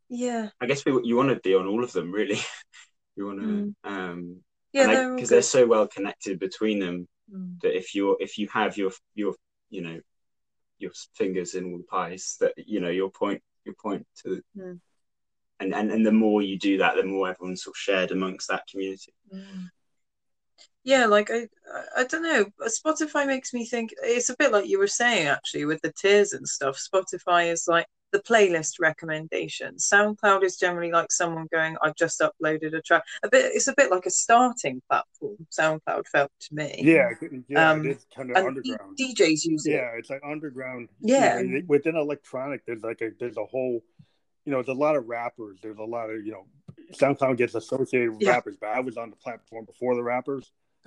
Yeah, I guess we, you want to be on all of them, really. you want to, Mm. um, yeah, because they're they're so well connected between them Mm. that if you're if you have your your you know your fingers in all the pies, that you know your point your point to, Mm. And and and the more you do that, the more everyone's sort of shared amongst that community. Yeah, like I, I, I don't know. Spotify makes me think it's a bit like you were saying actually with the tiers and stuff. Spotify is like the playlist recommendation SoundCloud is generally like someone going, "I've just uploaded a track." A bit. It's a bit like a starting platform. SoundCloud felt to me. Yeah, yeah, Um, it is kind of and underground. D- DJs use it. Yeah, it's like underground. Yeah. you know, within electronic, there's like a there's a whole, you know, there's a lot of rappers. There's a lot of you know, SoundCloud gets associated with Yeah. rappers, but I was on the platform before the rappers,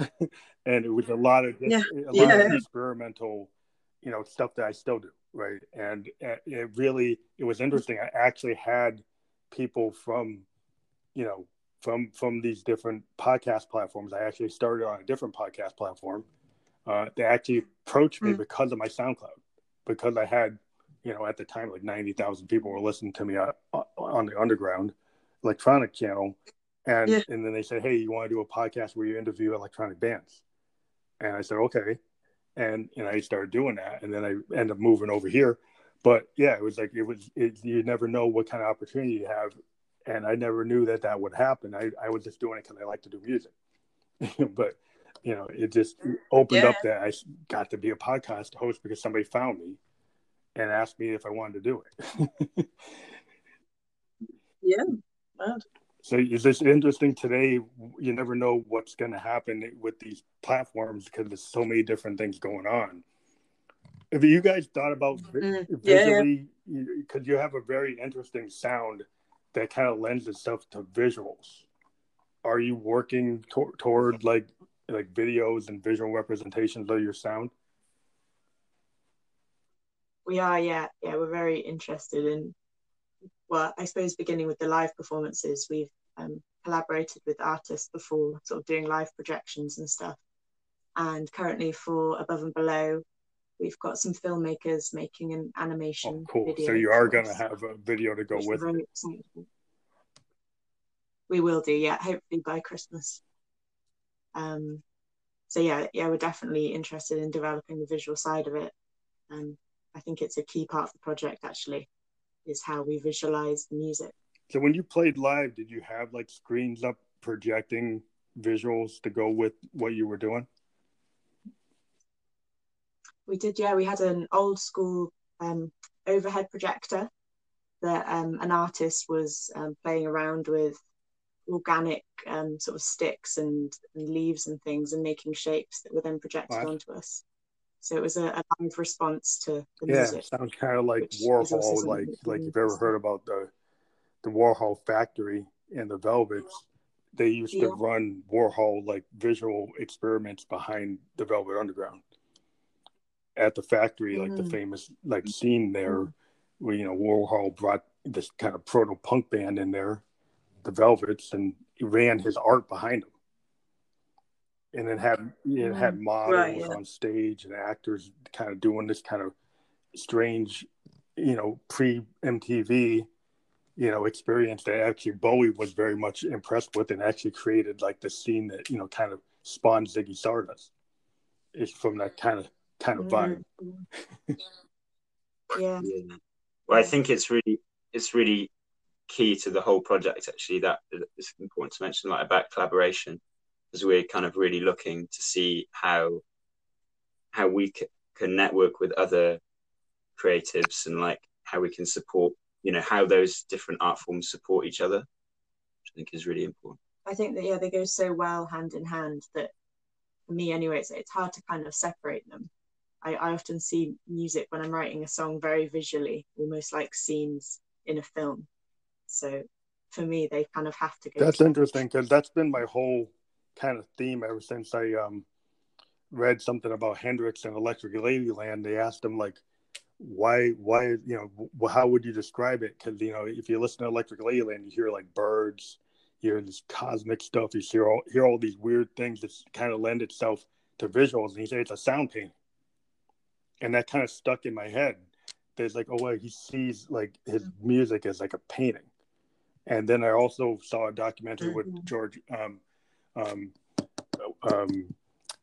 and it was a lot of just, Yeah. a lot Yeah. of experimental, you know, stuff that I still do, right? And it really it was interesting. I actually had people from, you know, from from these different podcast platforms. I actually started on a different podcast platform. Uh, they actually approached me Mm. because of my SoundCloud, because I had, you know, at the time like ninety thousand people were listening to me on, on the underground electronic channel, and Yeah. and then they said, hey, you want to do a podcast where you interview electronic bands? And I said, okay, and and I started doing that, and then I ended up moving over here. But yeah, it was like it was. It, you never know what kind of opportunity you have, and I never knew that that would happen. I I was just doing it because I like to do music, but you know, it just opened Yeah. up that I got to be a podcast host because somebody found me and asked me if I wanted to do it. Yeah. Mad. so it's just interesting today. You never know what's going to happen with these platforms because there's so many different things going on. Have you guys thought about Mm, yeah, yeah. visually? Because you have a very interesting sound that kind of lends itself to visuals. Are you working tor- toward like like videos and visual representations of your sound? We are, yeah, yeah. We're very interested in. Well, I suppose beginning with the live performances, we've um, collaborated with artists before, sort of doing live projections and stuff. And currently for Above and Below, we've got some filmmakers making an animation. Oh, cool. Video So you are going to have a video to go with it. very excited about. We will do, yeah. Hopefully by Christmas. Um, so yeah, yeah, we're definitely interested in developing the visual side of it. Um, I think it's a key part of the project actually, is how we visualize the music. So when you played live, did you have like screens up projecting visuals to go with what you were doing? We did, yeah. We had an old school um, overhead projector that um, an artist was um, playing around with organic um, sort of sticks and, and leaves and things and making shapes that were then projected onto us. So it was a, a live response to the Yeah, music. sounds kind of like which is also Warhol, like like you've ever heard about the the Warhol factory and the Velvets. They used Yeah. to run Warhol like visual experiments behind the Velvet Underground at the factory, like the Mhm. famous like scene there, where you know Warhol brought this kind of proto punk band in there, the Velvets, and ran his art behind them. And then had it had models Right, yeah. on stage and actors kind of doing this kind of strange, you know, pre MTV, you know, experience that actually Bowie was very much impressed with and actually created like the scene that, you know, kind of spawned Ziggy Stardust. It's from that kind of kind of vibe. Mm. yeah. Yeah. Well, I think it's really it's really key to the whole project. Actually, that it's important to mention, like about collaboration, because we're kind of really looking to see how how we c- can network with other creatives and like how we can support, you know, how those different art forms support each other, which I think is really important. I think that yeah, they go so well hand in hand that for me anyway, it's, it's hard to kind of separate them. I, I often see music when I'm writing a song very visually, almost like scenes in a film. So for me, they kind of have to go. That's together. interesting because that's been my whole kind of theme ever since I um, read something about Hendrix and Electric Ladyland. They asked him like, why why you know how would you describe it because you know if you listen to electric ladyland you hear like birds you hear this cosmic stuff you hear all hear all these weird things that kind of lend itself to visuals and he said it's a sound painting and that kind of stuck in my head there's like oh well, he sees like his music as like a painting and then i also saw a documentary mm-hmm. with george um um um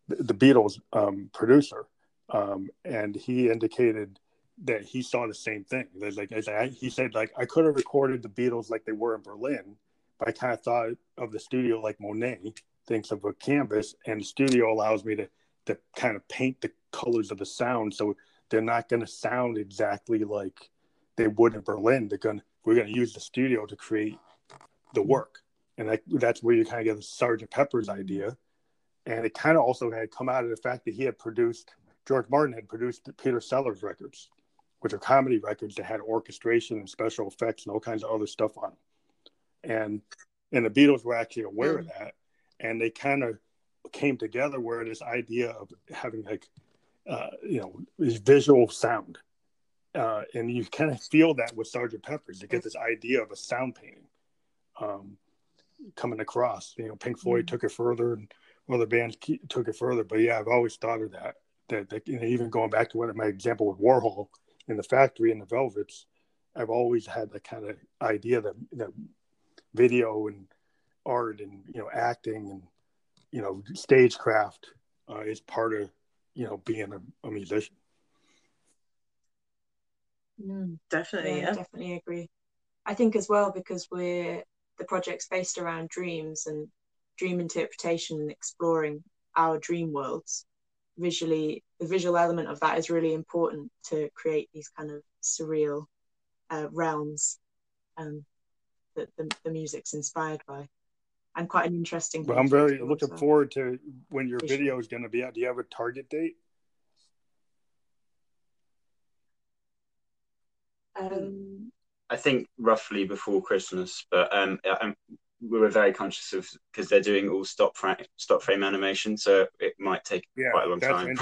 the beatles um producer um and he indicated that he saw the same thing. Like I, he said, like I could have recorded the Beatles like they were in Berlin, but I kind of thought of the studio like Monet thinks of a canvas, and the studio allows me to to kind of paint the colors of the sound, so they're not going to sound exactly like they would in Berlin. They're going we're going to use the studio to create the work, and that, that's where you kind of get the Sergeant Pepper's idea, and it kind of also had come out of the fact that he had produced George Martin had produced Peter Sellers records which are comedy records that had orchestration and special effects and all kinds of other stuff on them. And and the Beatles were actually aware mm. of that, and they kind of came together where this idea of having like uh, you know this visual sound, uh, and you kind of feel that with Sergeant Pepper's. to get this idea of a sound painting um, coming across. You know, Pink Floyd mm. took it further, and other bands took it further. But yeah, I've always thought of that. That, that you know, even going back to one of my example with Warhol, in the factory and the Velvets, I've always had that kind of idea that that video and art and you know acting and you know stagecraft uh, is part of you know being a, a musician. Mm, definitely, yeah, yeah, definitely agree. I think as well because we're the project's based around dreams and dream interpretation and exploring our dream worlds visually the visual element of that is really important to create these kind of surreal uh, realms um, that the, the, music's inspired by and quite an interesting well, i'm very looking well. forward to when your Visual. video is going to be out do you have a target date um, i think roughly before christmas but um, I'm, we were very conscious of because they're doing all stop frame stop frame animation, so it might take yeah, quite a long time.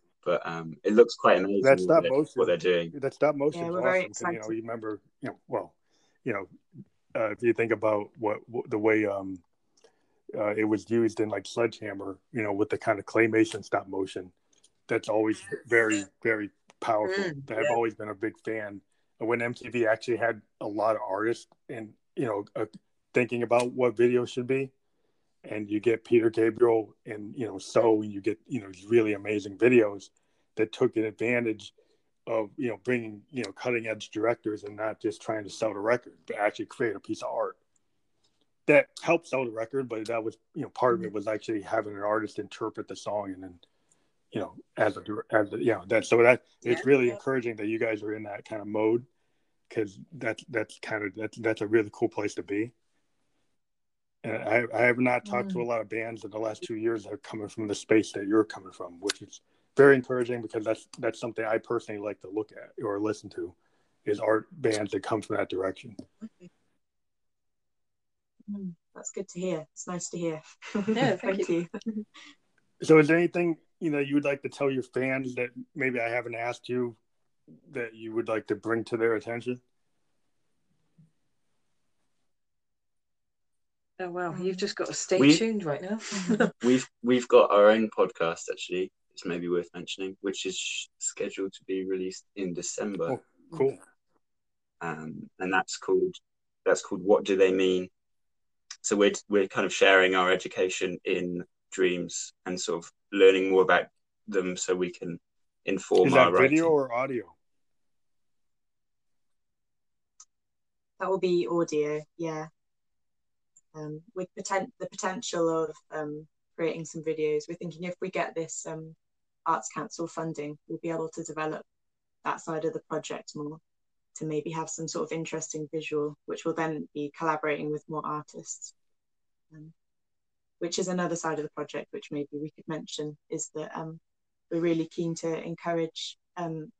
but um, it looks quite amazing. That's stop motion. What they're doing. That stop motion. Yeah, we're awesome. very. You know, you remember, you know, well, you know, uh, if you think about what, what the way um, uh, it was used in like Sledgehammer, you know, with the kind of claymation stop motion, that's always very very powerful. Mm, I've yeah. always been a big fan. When MTV actually had a lot of artists and you know a, thinking about what video should be. And you get peter gabriel and you know so you get you know these really amazing videos that took an advantage of you know bringing you know cutting edge directors and not just trying to sell the record but actually create a piece of art that helped sell the record but that was you know part of it was actually having an artist interpret the song and then you know as a as a, you know that so that it's really encouraging that you guys are in that kind of mode because that's that's kind of that's that's a really cool place to be and I, I have not talked mm. to a lot of bands in the last two years that are coming from the space that you're coming from, which is very encouraging because that's that's something I personally like to look at or listen to, is art bands that come from that direction. Mm, that's good to hear. It's nice to hear. Yeah, thank, you. you. So, is there anything you know you would like to tell your fans that maybe I haven't asked you that you would like to bring to their attention? Oh well, you've just got to stay we, tuned right now. we've we've got our own podcast actually. It's maybe worth mentioning, which is scheduled to be released in December. Oh, cool. Um, and that's called that's called What Do They Mean? So we're we're kind of sharing our education in dreams and sort of learning more about them, so we can inform is that video or audio? That will be audio, yeah um, with poten- the potential of um, creating some videos. We're thinking if we get this um, Arts Council funding, we'll be able to develop that side of the project more to maybe have some sort of interesting visual, which will then be collaborating with more artists. Um, which is another side of the project, which maybe we could mention, is that um, we're really keen to encourage um,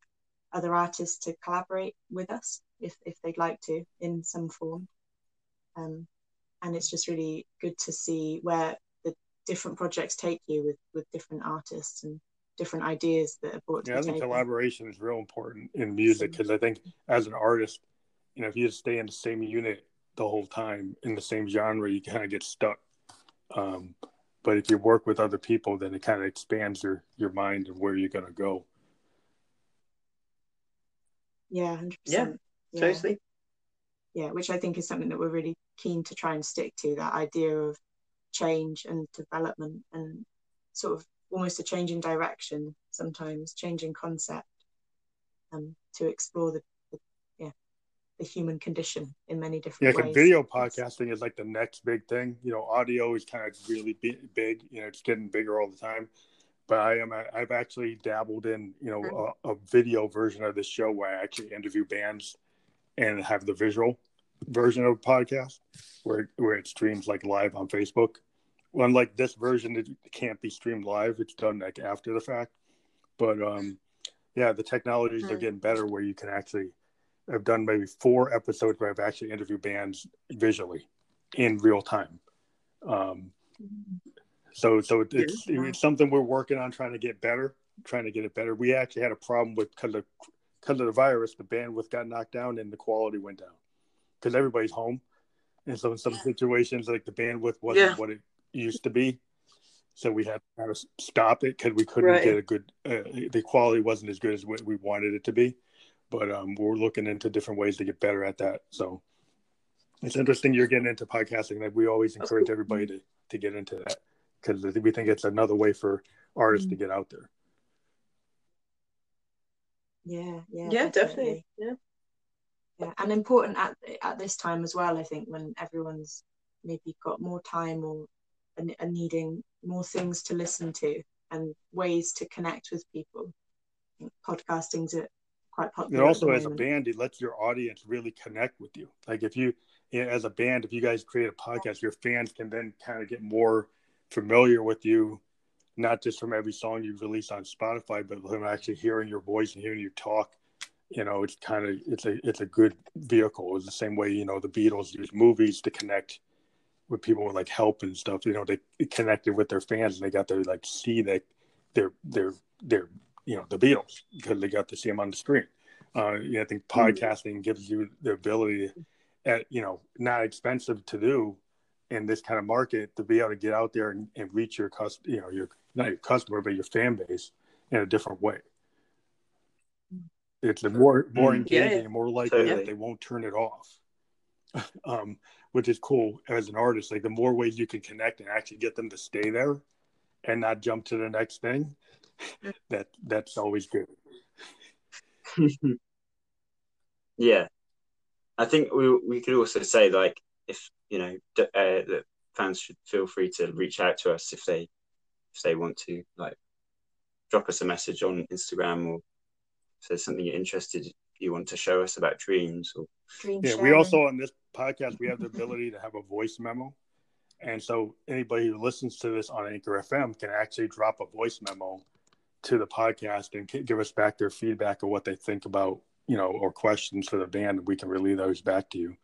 other artists to collaborate with us if, if they'd like to in some form. Um, and it's just really good to see where the different projects take you with with different artists and different ideas that are brought to yeah, I think table. collaboration is real important in music because I think as an artist, you know, if you just stay in the same unit the whole time in the same genre, you kind of get stuck. Um, but if you work with other people, then it kind of expands your your mind and where you're gonna go. Yeah, hundred Yeah, percent. Totally. yeah, which I think is something that we're really keen to try and stick to that idea of change and development and sort of almost a change in direction sometimes, changing concept um, to explore the, the yeah the human condition in many different Yeah, ways. video podcasting is like the next big thing. You know, audio is kind of really big. You know, it's getting bigger all the time. But I am I've actually dabbled in you know a, a video version of the show where I actually interview bands and have the visual version of a podcast where where it streams like live on Facebook. Unlike this version, it can't be streamed live. It's done like after the fact. But um, yeah, the technologies are Hmm. getting better where you can actually. I've done maybe four episodes where I've actually interviewed bands visually in real time. Um, so so it's it's something we're working on trying to get better, trying to get it better. We actually had a problem with because of because of the virus, the bandwidth got knocked down and the quality went down because everybody's home, and so in some situations like the bandwidth wasn't Yeah. what it used to be. So we had to kind of stop it because we couldn't Right. get a good. Uh, the quality wasn't as good as what we wanted it to be, but um, we're looking into different ways to get better at that. So it's interesting you're getting into podcasting. Like we always encourage cool. everybody to to get into that because we think it's another way for artists to get out there. Yeah, yeah, Yeah, definitely. Yeah. yeah, and important at at this time as well. I think when everyone's maybe got more time or are, are needing more things to listen to and ways to connect with people. I think podcasting's a, quite And popular. at also, as a band, it lets your audience really connect with you. Like if you, as a band, if you guys create a podcast, your fans can then kind of get more familiar with you, not just from every song you release on Spotify, but from actually hearing your voice and hearing you talk. You know, it's kind of it's a it's a good vehicle. It's the same way you know the Beatles use movies to connect with people with like help and stuff. You know, they connected with their fans and they got to like see that their their they're you know the Beatles because they got to see them on the screen. Uh, you know, I think podcasting gives you the ability, at you know, not expensive to do in this kind of market to be able to get out there and, and reach your cust, you know, your not your customer but your fan base in a different way. It's a more more Mm. engaging Yeah. and more likely Totally. that they won't turn it off. um, which is cool as an artist. Like the more ways you can connect and actually get them to stay there and not jump to the next thing, that that's always good. yeah, I think we we could also say like if you know d- uh, that fans should feel free to reach out to us if they if they want to like drop us a message on Instagram or if there's something you're interested you want to show us about dreams or Dream Yeah, we also on this podcast we have the ability to have a voice memo, and so anybody who listens to this on Anchor FM can actually drop a voice memo to the podcast and give us back their feedback of what they think about you know or questions for the band, and we can relay those back to you.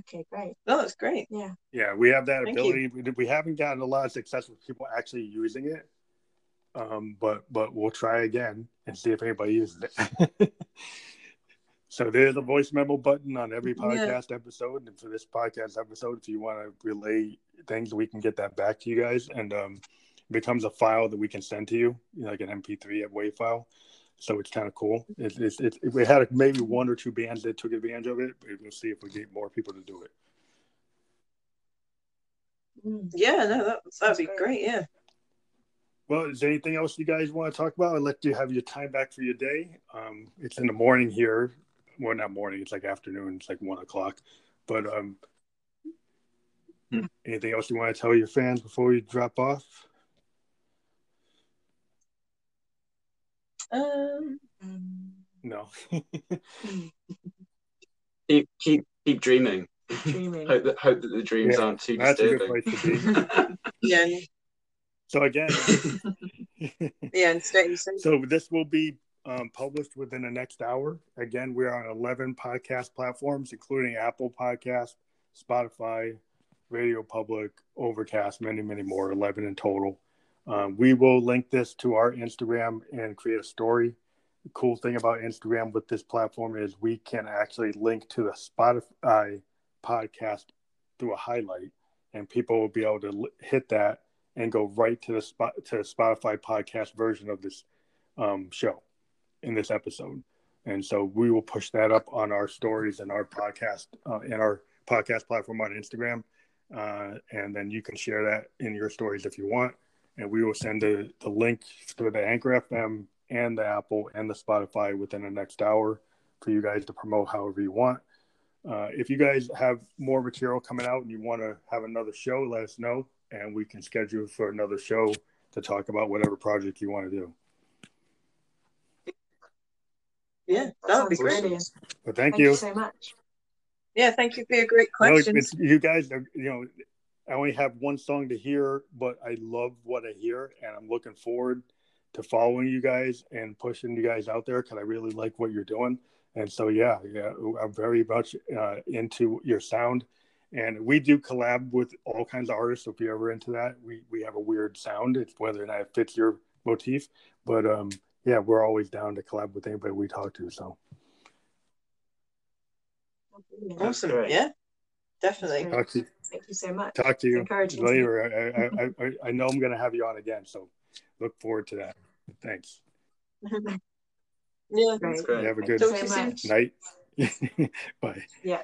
Okay, great. Oh, that's great. Yeah. Yeah, we have that Thank ability. We, we haven't gotten a lot of success with people actually using it, um, but but we'll try again and see if anybody uses it. so there's a voice memo button on every Yeah. podcast episode, and for this podcast episode, if you want to relay things, we can get that back to you guys, and um, it becomes a file that we can send to you, you know, like an MP3 WAV file. So it's kind of cool. It's, it's, it's, we had maybe one or two bands that took advantage of it, but we'll see if we get more people to do it. Mm. Yeah, no, that that'd be great. great. Yeah. Well, is there anything else you guys want to talk about? I'd let you have your time back for your day. Um, it's in the morning here. Well, not morning. It's like afternoon. It's like one o'clock. But um, Hmm. anything else you want to tell your fans before we drop off? Um, No. keep keep keep dreaming. dreaming. Hope that hope that the dreams Yeah, aren't too that's a good place to yeah, so again, yeah, and stay, stay so this will be um, published within the next hour. Again, we're on 11 podcast platforms, including Apple Podcast, Spotify, Radio Public, Overcast, many, many more, 11 in total. Um, we will link this to our Instagram and create a story. The cool thing about Instagram with this platform is we can actually link to the Spotify podcast through a highlight, and people will be able to hit that and go right to the spot to the Spotify podcast version of this um, show in this episode. And so we will push that up on our stories and our podcast uh, and our podcast platform on Instagram. Uh, and then you can share that in your stories if you want. And we will send the, the link to the Anchor FM and the Apple and the Spotify within the next hour for you guys to promote however you want. Uh, if you guys have more material coming out and you want to have another show, let us know and we can schedule for another show to talk about whatever project you want to do. Yeah, that would be great. Brilliant. Well, thank, thank you. you so much. Yeah, thank you for your great questions. No, you guys, are, you know, I only have one song to hear, but I love what I hear, and I'm looking forward to following you guys and pushing you guys out there because I really like what you're doing. And so, yeah, yeah, I'm very much uh, into your sound, and we do collab with all kinds of artists. So if you're ever into that, we we have a weird sound. It's whether or not it fits your motif, but um, yeah, we're always down to collab with anybody we talk to. So awesome. Yeah, definitely. Talk to you. Thank you so much. Talk to you later. I, I, I, I know I'm going to have you on again. So look forward to that. Thanks. yeah, Great. You have a good so night. Bye. Yeah.